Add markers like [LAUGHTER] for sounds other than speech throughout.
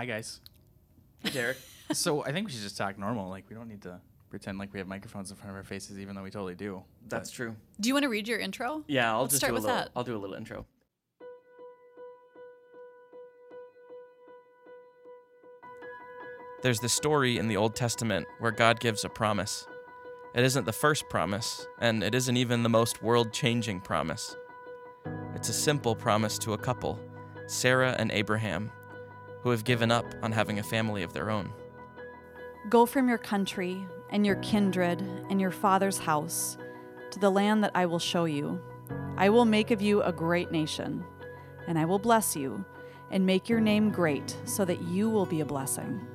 Hi guys. Derek. [LAUGHS] So I think we should just talk normal. Like we don't need to pretend like we have microphones in front of our faces, even though we totally do. That's But- true. Do you want to read your intro? Yeah, I'll Let's just start do a with little. that. I'll do a little intro. There's this story in the Old Testament where God gives a promise. It isn't the first promise, and it isn't even the most world changing promise. It's a simple promise to a couple, Sarah and Abraham, who have given up on having a family of their own. Go from your country and your kindred and your father's house to the land that I will show you. I will make of you a great nation, and I will bless you and make your name great so that you will be a blessing.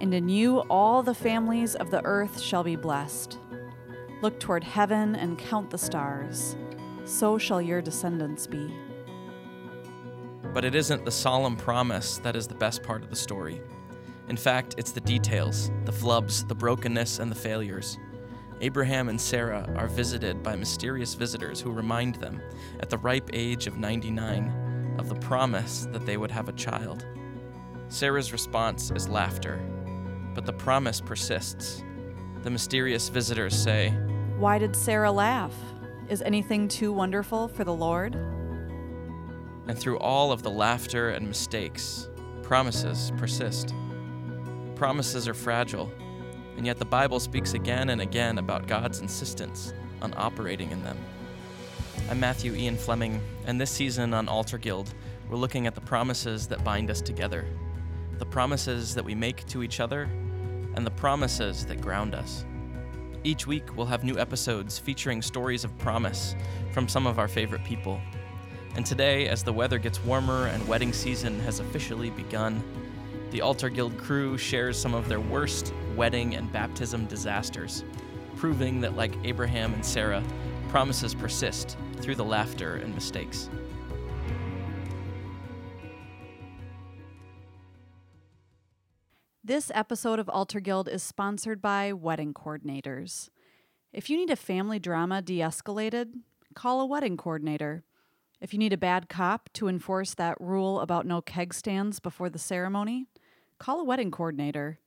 And in you all the families of the earth shall be blessed. Look toward heaven and count the stars. So shall your descendants be. But it isn't the solemn promise that is the best part of the story. In fact, it's the details, the flubs, the brokenness, and the failures. Abraham and Sarah are visited by mysterious visitors who remind them, at the ripe age of 99, of the promise that they would have a child. Sarah's response is laughter, but the promise persists. The mysterious visitors say, Why did Sarah laugh? Is anything too wonderful for the Lord? And through all of the laughter and mistakes, promises persist. Promises are fragile, and yet the Bible speaks again and again about God's insistence on operating in them. I'm Matthew Ian Fleming, and this season on Alter Guild, we're looking at the promises that bind us together, the promises that we make to each other, and the promises that ground us. Each week, we'll have new episodes featuring stories of promise from some of our favorite people. And today, as the weather gets warmer and wedding season has officially begun, the Alter Guild crew shares some of their worst wedding and baptism disasters, proving that, like Abraham and Sarah, promises persist through the laughter and mistakes. This episode of Alter Guild is sponsored by Wedding Coordinators. If you need a family drama de escalated, call a wedding coordinator. If you need a bad cop to enforce that rule about no keg stands before the ceremony, call a wedding coordinator.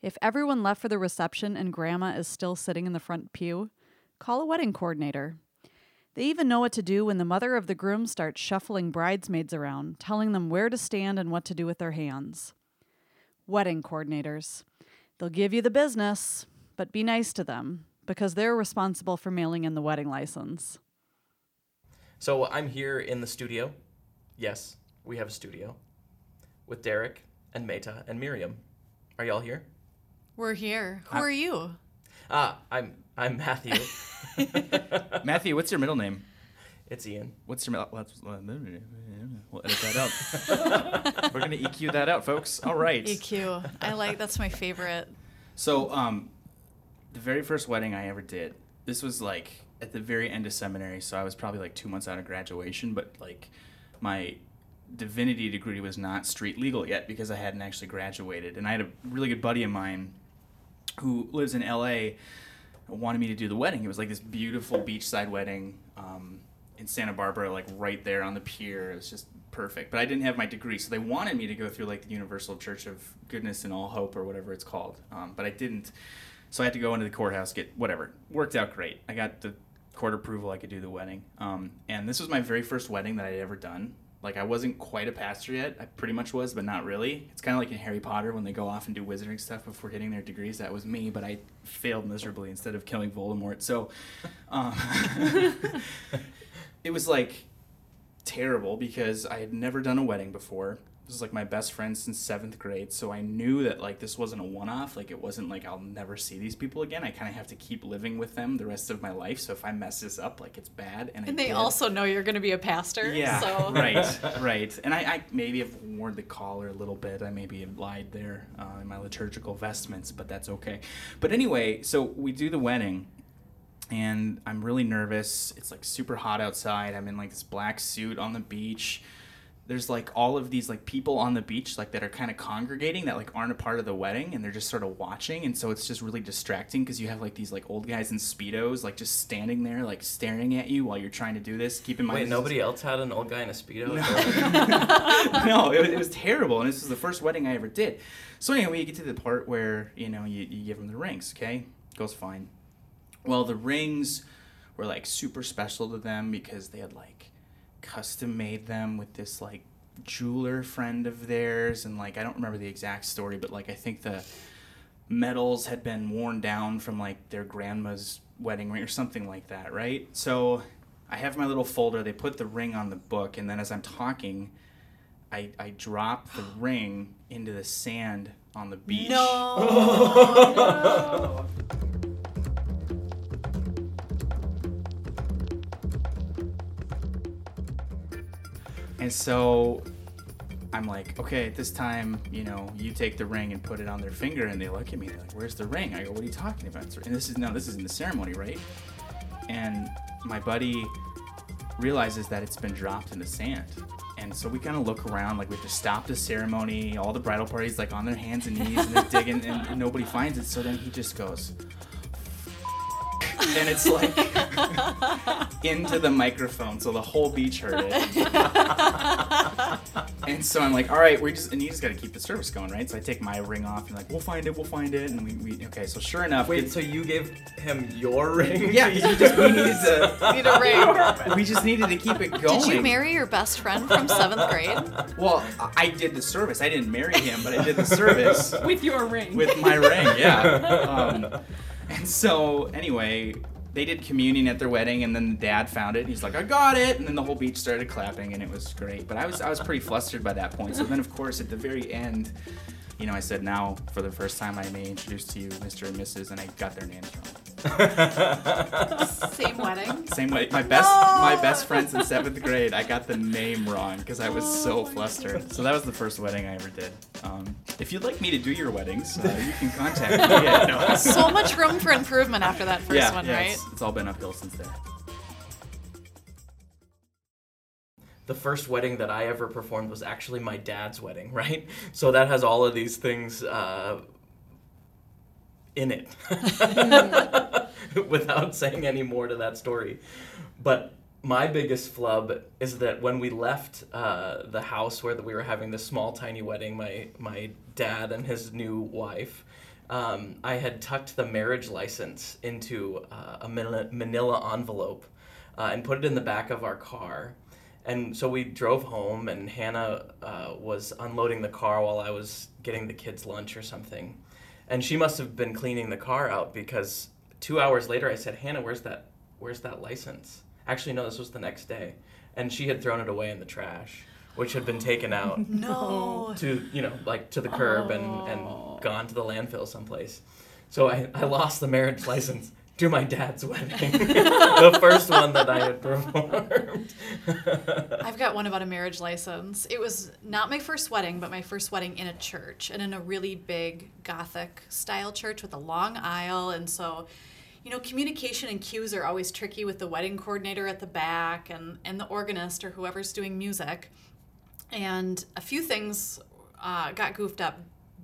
If everyone left for the reception and grandma is still sitting in the front pew, call a wedding coordinator. They even know what to do when the mother of the groom starts shuffling bridesmaids around, telling them where to stand and what to do with their hands wedding coordinators. They'll give you the business, but be nice to them because they're responsible for mailing in the wedding license. So I'm here in the studio. Yes, we have a studio with Derek and Meta and Miriam. Are y'all here? We're here. Who I- are you? Ah, I'm I'm Matthew. [LAUGHS] Matthew, what's your middle name? it's Ian. What's your middle? Let's, we'll edit that out. [LAUGHS] We're gonna EQ that out, folks. All right. EQ. I like that's my favorite. So, um, the very first wedding I ever did, this was like at the very end of seminary, so I was probably like two months out of graduation, but like my divinity degree was not street legal yet because I hadn't actually graduated. And I had a really good buddy of mine who lives in LA wanted me to do the wedding. It was like this beautiful beachside wedding um, in Santa Barbara, like right there on the pier. It was just perfect. But I didn't have my degree, so they wanted me to go through like the Universal Church of Goodness and All Hope or whatever it's called. Um, but I didn't. So I had to go into the courthouse, get whatever. Worked out great. I got the court approval. I could do the wedding. Um, and this was my very first wedding that I'd ever done. Like I wasn't quite a pastor yet. I pretty much was, but not really. It's kind of like in Harry Potter when they go off and do wizarding stuff before getting their degrees. That was me, but I failed miserably instead of killing Voldemort. So, um, [LAUGHS] it was like terrible because I had never done a wedding before. This is like my best friend since seventh grade, so I knew that like this wasn't a one-off. Like it wasn't like I'll never see these people again. I kind of have to keep living with them the rest of my life. So if I mess this up, like it's bad. And, And they did. also know you're going to be a pastor. Yeah, So [LAUGHS] right, [LAUGHS] right. And I, I maybe have worn the collar a little bit. I maybe have lied there uh, in my liturgical vestments, but that's okay. But anyway, so we do the wedding, and I'm really nervous. It's like super hot outside. I'm in like this black suit on the beach. There's like all of these like people on the beach like that are kind of congregating that like aren't a part of the wedding and they're just sort of watching and so it's just really distracting because you have like these like old guys in speedos like just standing there like staring at you while you're trying to do this keep in mind Wait, this is- nobody else had an old guy in a speedo? no, [LAUGHS] [LAUGHS] it was, it was terrible, and this was the first wedding I ever did. So anyway, you get to the part where you know you, you give them the rings. Okay, goes fine. Well, the rings were like super special to them because they had like custom made them with this like jeweler friend of theirs, and like I don't remember the exact story, but like I think the metals had been worn down from like their grandma's wedding ring or something like that, right? So I have my little folder. They put the ring on the book, and then as I'm talking, I, I drop the [GASPS] ring into the sand on the beach. No. [LAUGHS] [LAUGHS] And so I'm like, okay, at this time, you know, you take the ring and put it on their finger, and they look at me. They're like, "Where's the ring?" I go, "What are you talking about?" And this is no, this is in the ceremony, right? And my buddy realizes that it's been dropped in the sand. And so we kind of look around, like we have to stop the ceremony. All the bridal parties like on their hands and knees, and they're digging, and, and nobody finds it. So then he just goes, and it's like [LAUGHS] into the microphone, so the whole beach heard it. [LAUGHS] and so I'm like, all right, we just and you just got to keep the service going, right? So I take my ring off and like, we'll find it, we'll find it, and we, we okay. So sure enough, Wait, it's- so you gave him your ring? yeah, we just we needed to [LAUGHS] Need a ring. we just needed to keep it going. Did you marry your best friend from seventh grade? Well, I- I did the service. I didn't marry him, but I did the service With your ring. with my ring. Yeah. Um, and so anyway, they did communion at their wedding, and then the dad found it. And he's like, "I got it," and then the whole beach started clapping, and it was great. But I was I was pretty flustered by that point. So then, of course, at the very end. You know, I said now for the first time I may introduce to you Mr. and Mrs. and I got their names wrong. [LAUGHS] Same wedding. Same way, my best my best friends in seventh [LAUGHS] grade, I got the name wrong because I was Oh so flustered. So that was the first wedding I ever did. Um, if you'd like me to do your weddings, uh, you can [LAUGHS] contact me. Yeah, no. So much room for improvement after that first yeah, one, yeah, right? It's, it's all been uphill since then. the first wedding that I ever performed was actually my dad's wedding, right? So that has all of these things uh, in it [LAUGHS] without saying any more to that story. But my biggest flub is that when we left uh, the house where we were having this small, tiny wedding, my, my dad and his new wife, um, I had tucked the marriage license into uh, a manila, manila envelope uh, and put it in the back of our car. And so we drove home, and Hannah uh, was unloading the car while I was getting the kids lunch or something. And she must have been cleaning the car out because two hours later I said, Hannah, where's that, where's that license? Actually, no, this was the next day. And she had thrown it away in the trash, which had been taken out [LAUGHS] No. to you know like to the curb and and gone to the landfill someplace so i, I lost the marriage [LAUGHS] license to my dad's wedding [LAUGHS] the first one that i had performed [LAUGHS] I've got one about a marriage license. It was not my first wedding, but my first wedding in a church and in a really big Gothic style church with a long aisle. And so, you know, communication and cues are always tricky with the wedding coordinator at the back and, and the organist or whoever's doing music. And a few things uh, got goofed up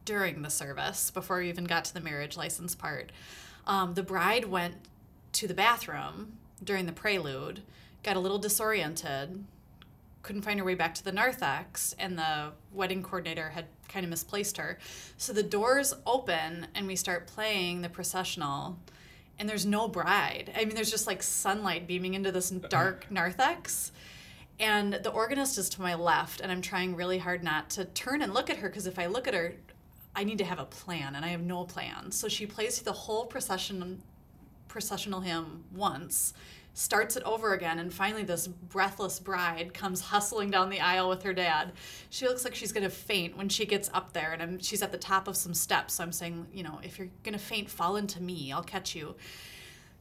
during the service before we even got to the marriage license part. Um, the bride went to the bathroom during the prelude, got a little disoriented, couldn't find her way back to the narthex, and the wedding coordinator had kind of misplaced her. So the doors open, and we start playing the processional, and there's no bride. I mean, there's just like sunlight beaming into this dark narthex. And the organist is to my left, and I'm trying really hard not to turn and look at her because if I look at her, I need to have a plan, and I have no plan. So she plays the whole procession, processional hymn once, starts it over again, and finally this breathless bride comes hustling down the aisle with her dad. She looks like she's gonna faint when she gets up there, and I'm, she's at the top of some steps. So I'm saying, you know, if you're gonna faint, fall into me. I'll catch you.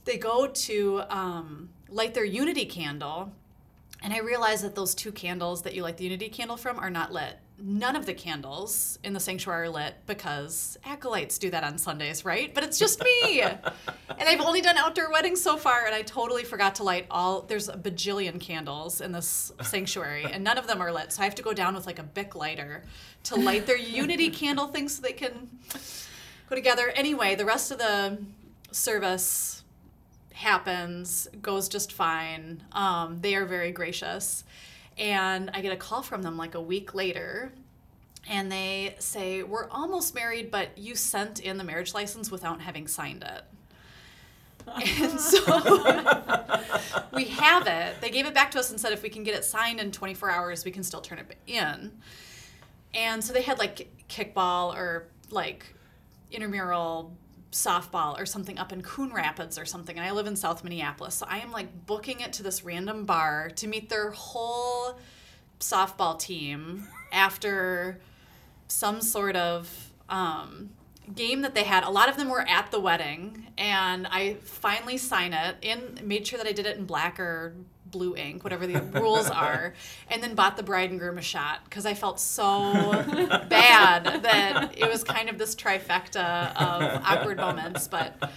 They go to um, light their unity candle, and I realize that those two candles that you light the unity candle from are not lit. None of the candles in the sanctuary are lit because acolytes do that on Sundays, right? But it's just me. and I've only done outdoor weddings so far, and I totally forgot to light all. There's a bajillion candles in this sanctuary, and none of them are lit. So I have to go down with like a Bic lighter to light their unity [LAUGHS] candle thing so they can go together. Anyway, the rest of the service happens, goes just fine. Um, they are very gracious. And I get a call from them like a week later, and they say, We're almost married, but you sent in the marriage license without having signed it. And [LAUGHS] so [LAUGHS] we have it. They gave it back to us and said if we can get it signed in 24 hours, we can still turn it in. And so they had like kickball or like intramural softball or something up in Coon Rapids or something. And I live in South Minneapolis. So I am like booking it to this random bar to meet their whole softball team after some sort of um, game that they had. A lot of them were at the wedding. And I finally sign it in, made sure that I did it in black or blue ink, whatever the [LAUGHS] rules are, and then bought the bride and groom a shot because I felt so bad that it was kind of this trifecta of awkward moments. But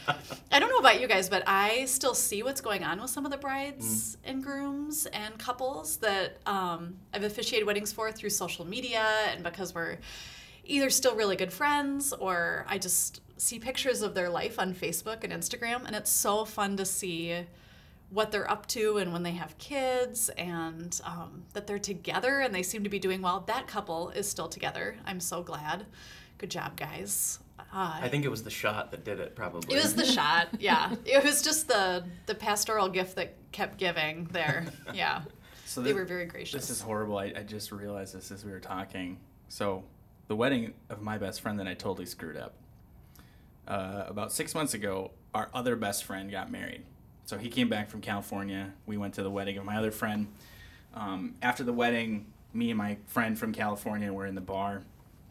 I don't know about you guys, but I still see what's going on with some of the brides and grooms and couples that um, I've officiated weddings for through social media and because we're either still really good friends or I just see pictures of their life on Facebook and Instagram, and it's so fun to see what they're up to and when they have kids and um, that they're together and they seem to be doing well. That couple is still together. I'm so glad. Good job, guys. Uh, I think it was the shot that did it, probably. it was the [LAUGHS] shot. Yeah, it was just the the pastoral gift that kept giving there. [LAUGHS] Yeah, So they thi- were very gracious. This is horrible. I, I just realized this as we were talking. So, the wedding of my best friend that I totally screwed up. Uh, about six months ago, our other best friend got married. So he came back from California. We went to the wedding of my other friend. Um, after the wedding, me and my friend from California were in the bar,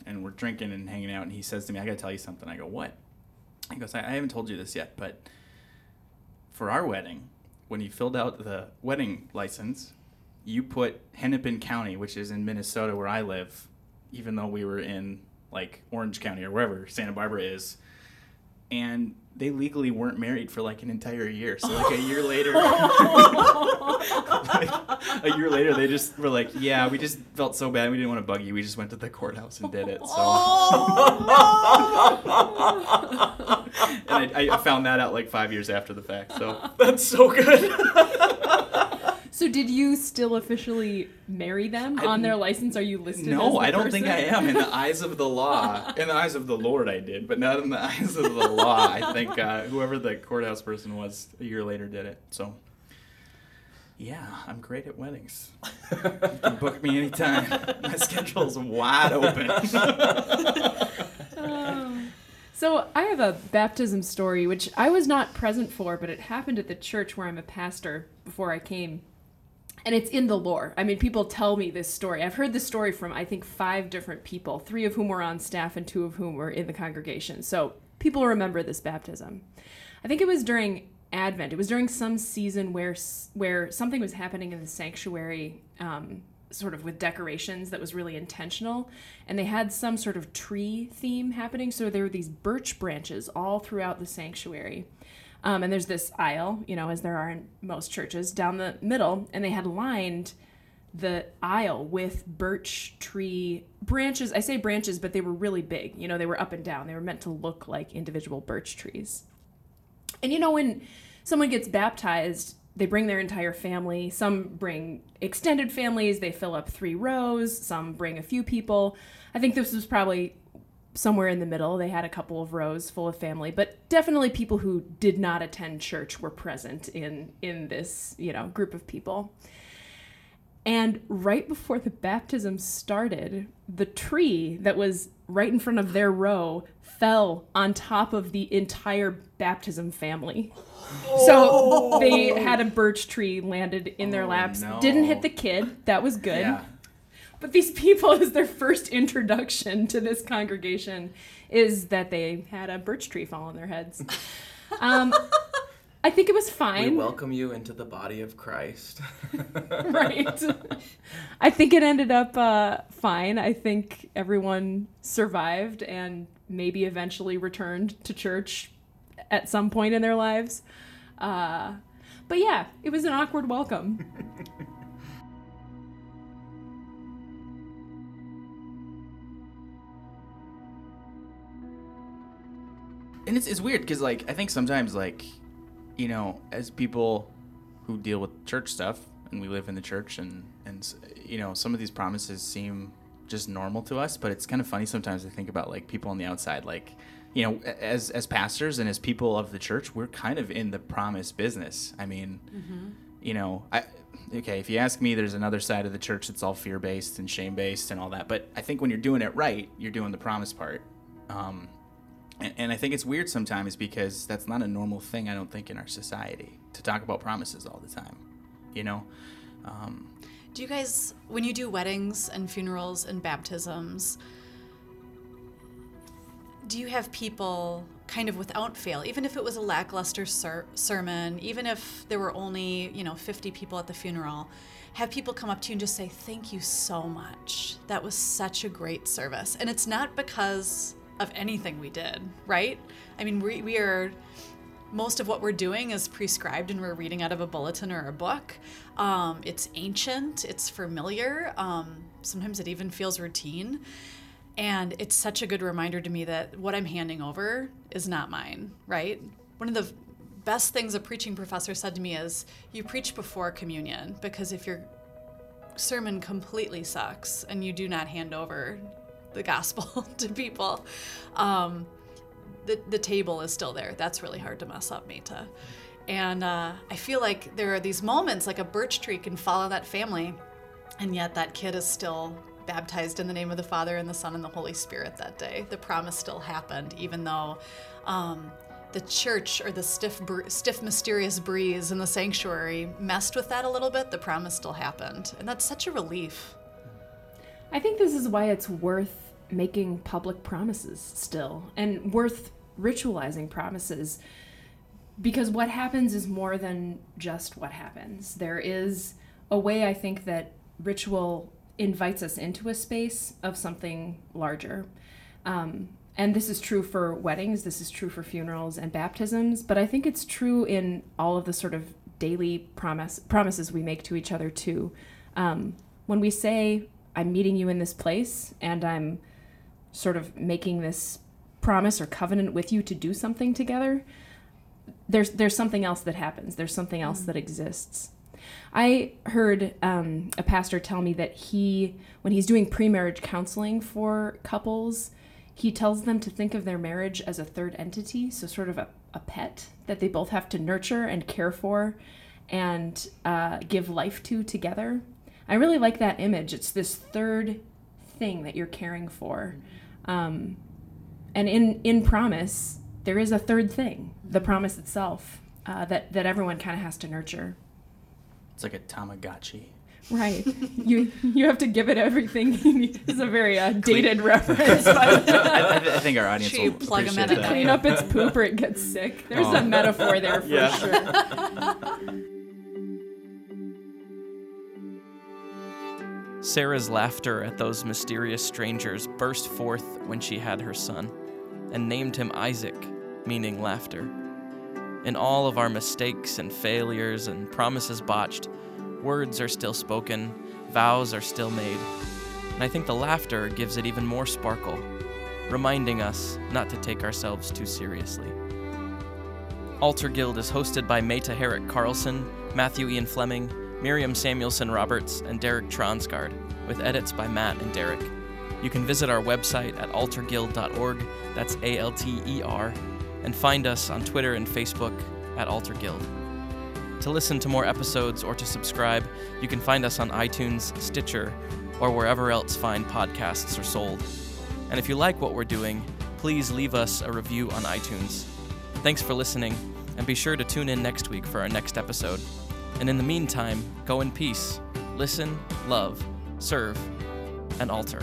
and we're drinking and hanging out. And he says to me, "I got to tell you something." I go, "What?" He goes, I, "I haven't told you this yet, but for our wedding, when you filled out the wedding license, you put Hennepin County, which is in Minnesota where I live, even though we were in like Orange County or wherever Santa Barbara is, and they legally weren't married for like an entire year. So like a year [LAUGHS] later, like, [LAUGHS] a year later, they just were like, "Yeah, we just felt so bad. We didn't want to bug you. We just went to the courthouse and did it." So, oh, [LAUGHS] and I, I found that out like five years after the fact. So That's so good. So did you still officially marry them I- on their license? Are you listed? as No, I don't think I am. In the [LAUGHS] eyes of the law, in the eyes of the Lord, I did, but not in the [LAUGHS] eyes of the law. I think uh, whoever the courthouse person was a year later did it. So, yeah, I'm great at weddings. You can book me anytime. [LAUGHS] My schedule's wide open. So I have a baptism story which I was not present for, but it happened at the church where I'm a pastor before I came. And it's in the lore. I mean, people tell me this story. I've heard this story from I think five different people, three of whom were on staff and two of whom were in the congregation. So people remember this baptism. I think it was during Advent. It was during some season where where something was happening in the sanctuary, um, sort of with decorations that was really intentional, and they had some sort of tree theme happening. So there were these birch branches all throughout the sanctuary. Um, and there's this aisle, you know, as there are in most churches, down the middle, and they had lined the aisle with birch tree branches. I say branches, but they were really big. You know, they were up and down. They were meant to look like individual birch trees. And you know, when someone gets baptized, they bring their entire family. Some bring extended families, they fill up three rows. Some bring a few people. I think this was probably somewhere in the middle. They had a couple of rows full of family, but definitely people who did not attend church were present in in this, you know, group of people. And right before the baptism started, the tree that was right in front of their row fell on top of the entire baptism family. So they oh. had a birch tree landed in their Oh, laps. no. Didn't hit the kid. That was good. yeah. But these people, [LAUGHS] as their first introduction to this congregation, is that they had a birch tree fall on their heads. Um, [LAUGHS] I think it was fine. We welcome you into the body of Christ. [LAUGHS] right. I think it ended up uh, fine. I think everyone survived and maybe eventually returned to church at some point in their lives. Uh, but yeah, it was an awkward welcome. And it's, it's weird because like i think sometimes like you know as people who deal with church stuff and we live in the church and and you know some of these promises seem just normal to us but it's kind of funny sometimes to think about like people on the outside like you know as as pastors and as people of the church we're kind of in the promise business. I mean you know i okay if you ask me there's another side of the church that's all fear based and shame based and all that but i think when you're doing it right you're doing the promise part. Um, and, and I think it's weird sometimes because that's not a normal thing, I don't think, in our society to talk about promises all the time. You know? Um, Do you guys, when you do weddings and funerals and baptisms, do you have people kind of without fail, even if it was a lackluster ser- sermon, even if there were only, you know, 50 people at the funeral, have people come up to you and just say, Thank you so much. That was such a great service. And it's not because of anything we did, right? I mean, we, we are most of what we're doing is prescribed and we're reading out of a bulletin or a book. Um, it's ancient, it's familiar. Um, sometimes it even feels routine. And it's such a good reminder to me that what I'm handing over is not mine, right? One of the best things a preaching professor said to me is you preach before communion because if your sermon completely sucks and you do not hand over the gospel [LAUGHS] to people, um, the, the table is still there. That's really hard to mess up, Meta. And uh, I feel like there are these moments, like a birch tree can fall on that family, and yet that kid is still baptized in the name of the Father and the Son and the Holy Spirit that day. The promise still happened, even though um, the church or the stiff, stiff, mysterious breeze in the sanctuary messed with that a little bit. The promise still happened, and that's such a relief. I think this is why it's worth making public promises still and worth ritualizing promises because what happens is more than just what happens. There is a way I think that ritual invites us into a space of something larger. Um, and this is true for weddings, this is true for funerals and baptisms, but I think it's true in all of the sort of daily promise promises we make to each other too. Um, when we say, "I'm meeting you in this place," and I'm sort of making this promise or covenant with you to do something together, there's there's something else that happens. There's something else that exists. I heard um, a pastor tell me that he, when he's doing pre-marriage counseling for couples, he tells them to think of their marriage as a third entity, so sort of a, a pet that they both have to nurture and care for, and uh, give life to together. I really like that image. It's this third thing that you're caring for. Um, and in in promise there is a third thing the promise itself uh, that that everyone kind of has to nurture it's like a Tamagotchi. right you you have to give it everything [LAUGHS] it's a very uh, dated reference but I, [LAUGHS] I, I think our audience Sure you will plug 'em in appreciate at that. clean up its poop or it gets sick there's Oh. a metaphor there for Yeah. sure [LAUGHS] Sarah's laughter at those mysterious strangers burst forth when she had her son, and named him Isaac, meaning laughter. In all of our mistakes and failures and promises botched, words are still spoken, vows are still made. And I think the laughter gives it even more sparkle, reminding us not to take ourselves too seriously. Alter Guild is hosted by Meta Herrick Carlson, Matthew Ian Fleming, Miriam Samuelson Roberts, and Derek Tronsgard, with edits by Matt and Derek. You can visit our website at alterguild.org, that's A L T E R, and find us on Twitter and Facebook at Alter Guild. To listen to more episodes or to subscribe, you can find us on iTunes, Stitcher, or wherever else fine podcasts are sold. And if you like what we're doing, please leave us a review on iTunes. Thanks for listening, and be sure to tune in next week for our next episode. And in the meantime, go in peace, listen, love, serve, and alter.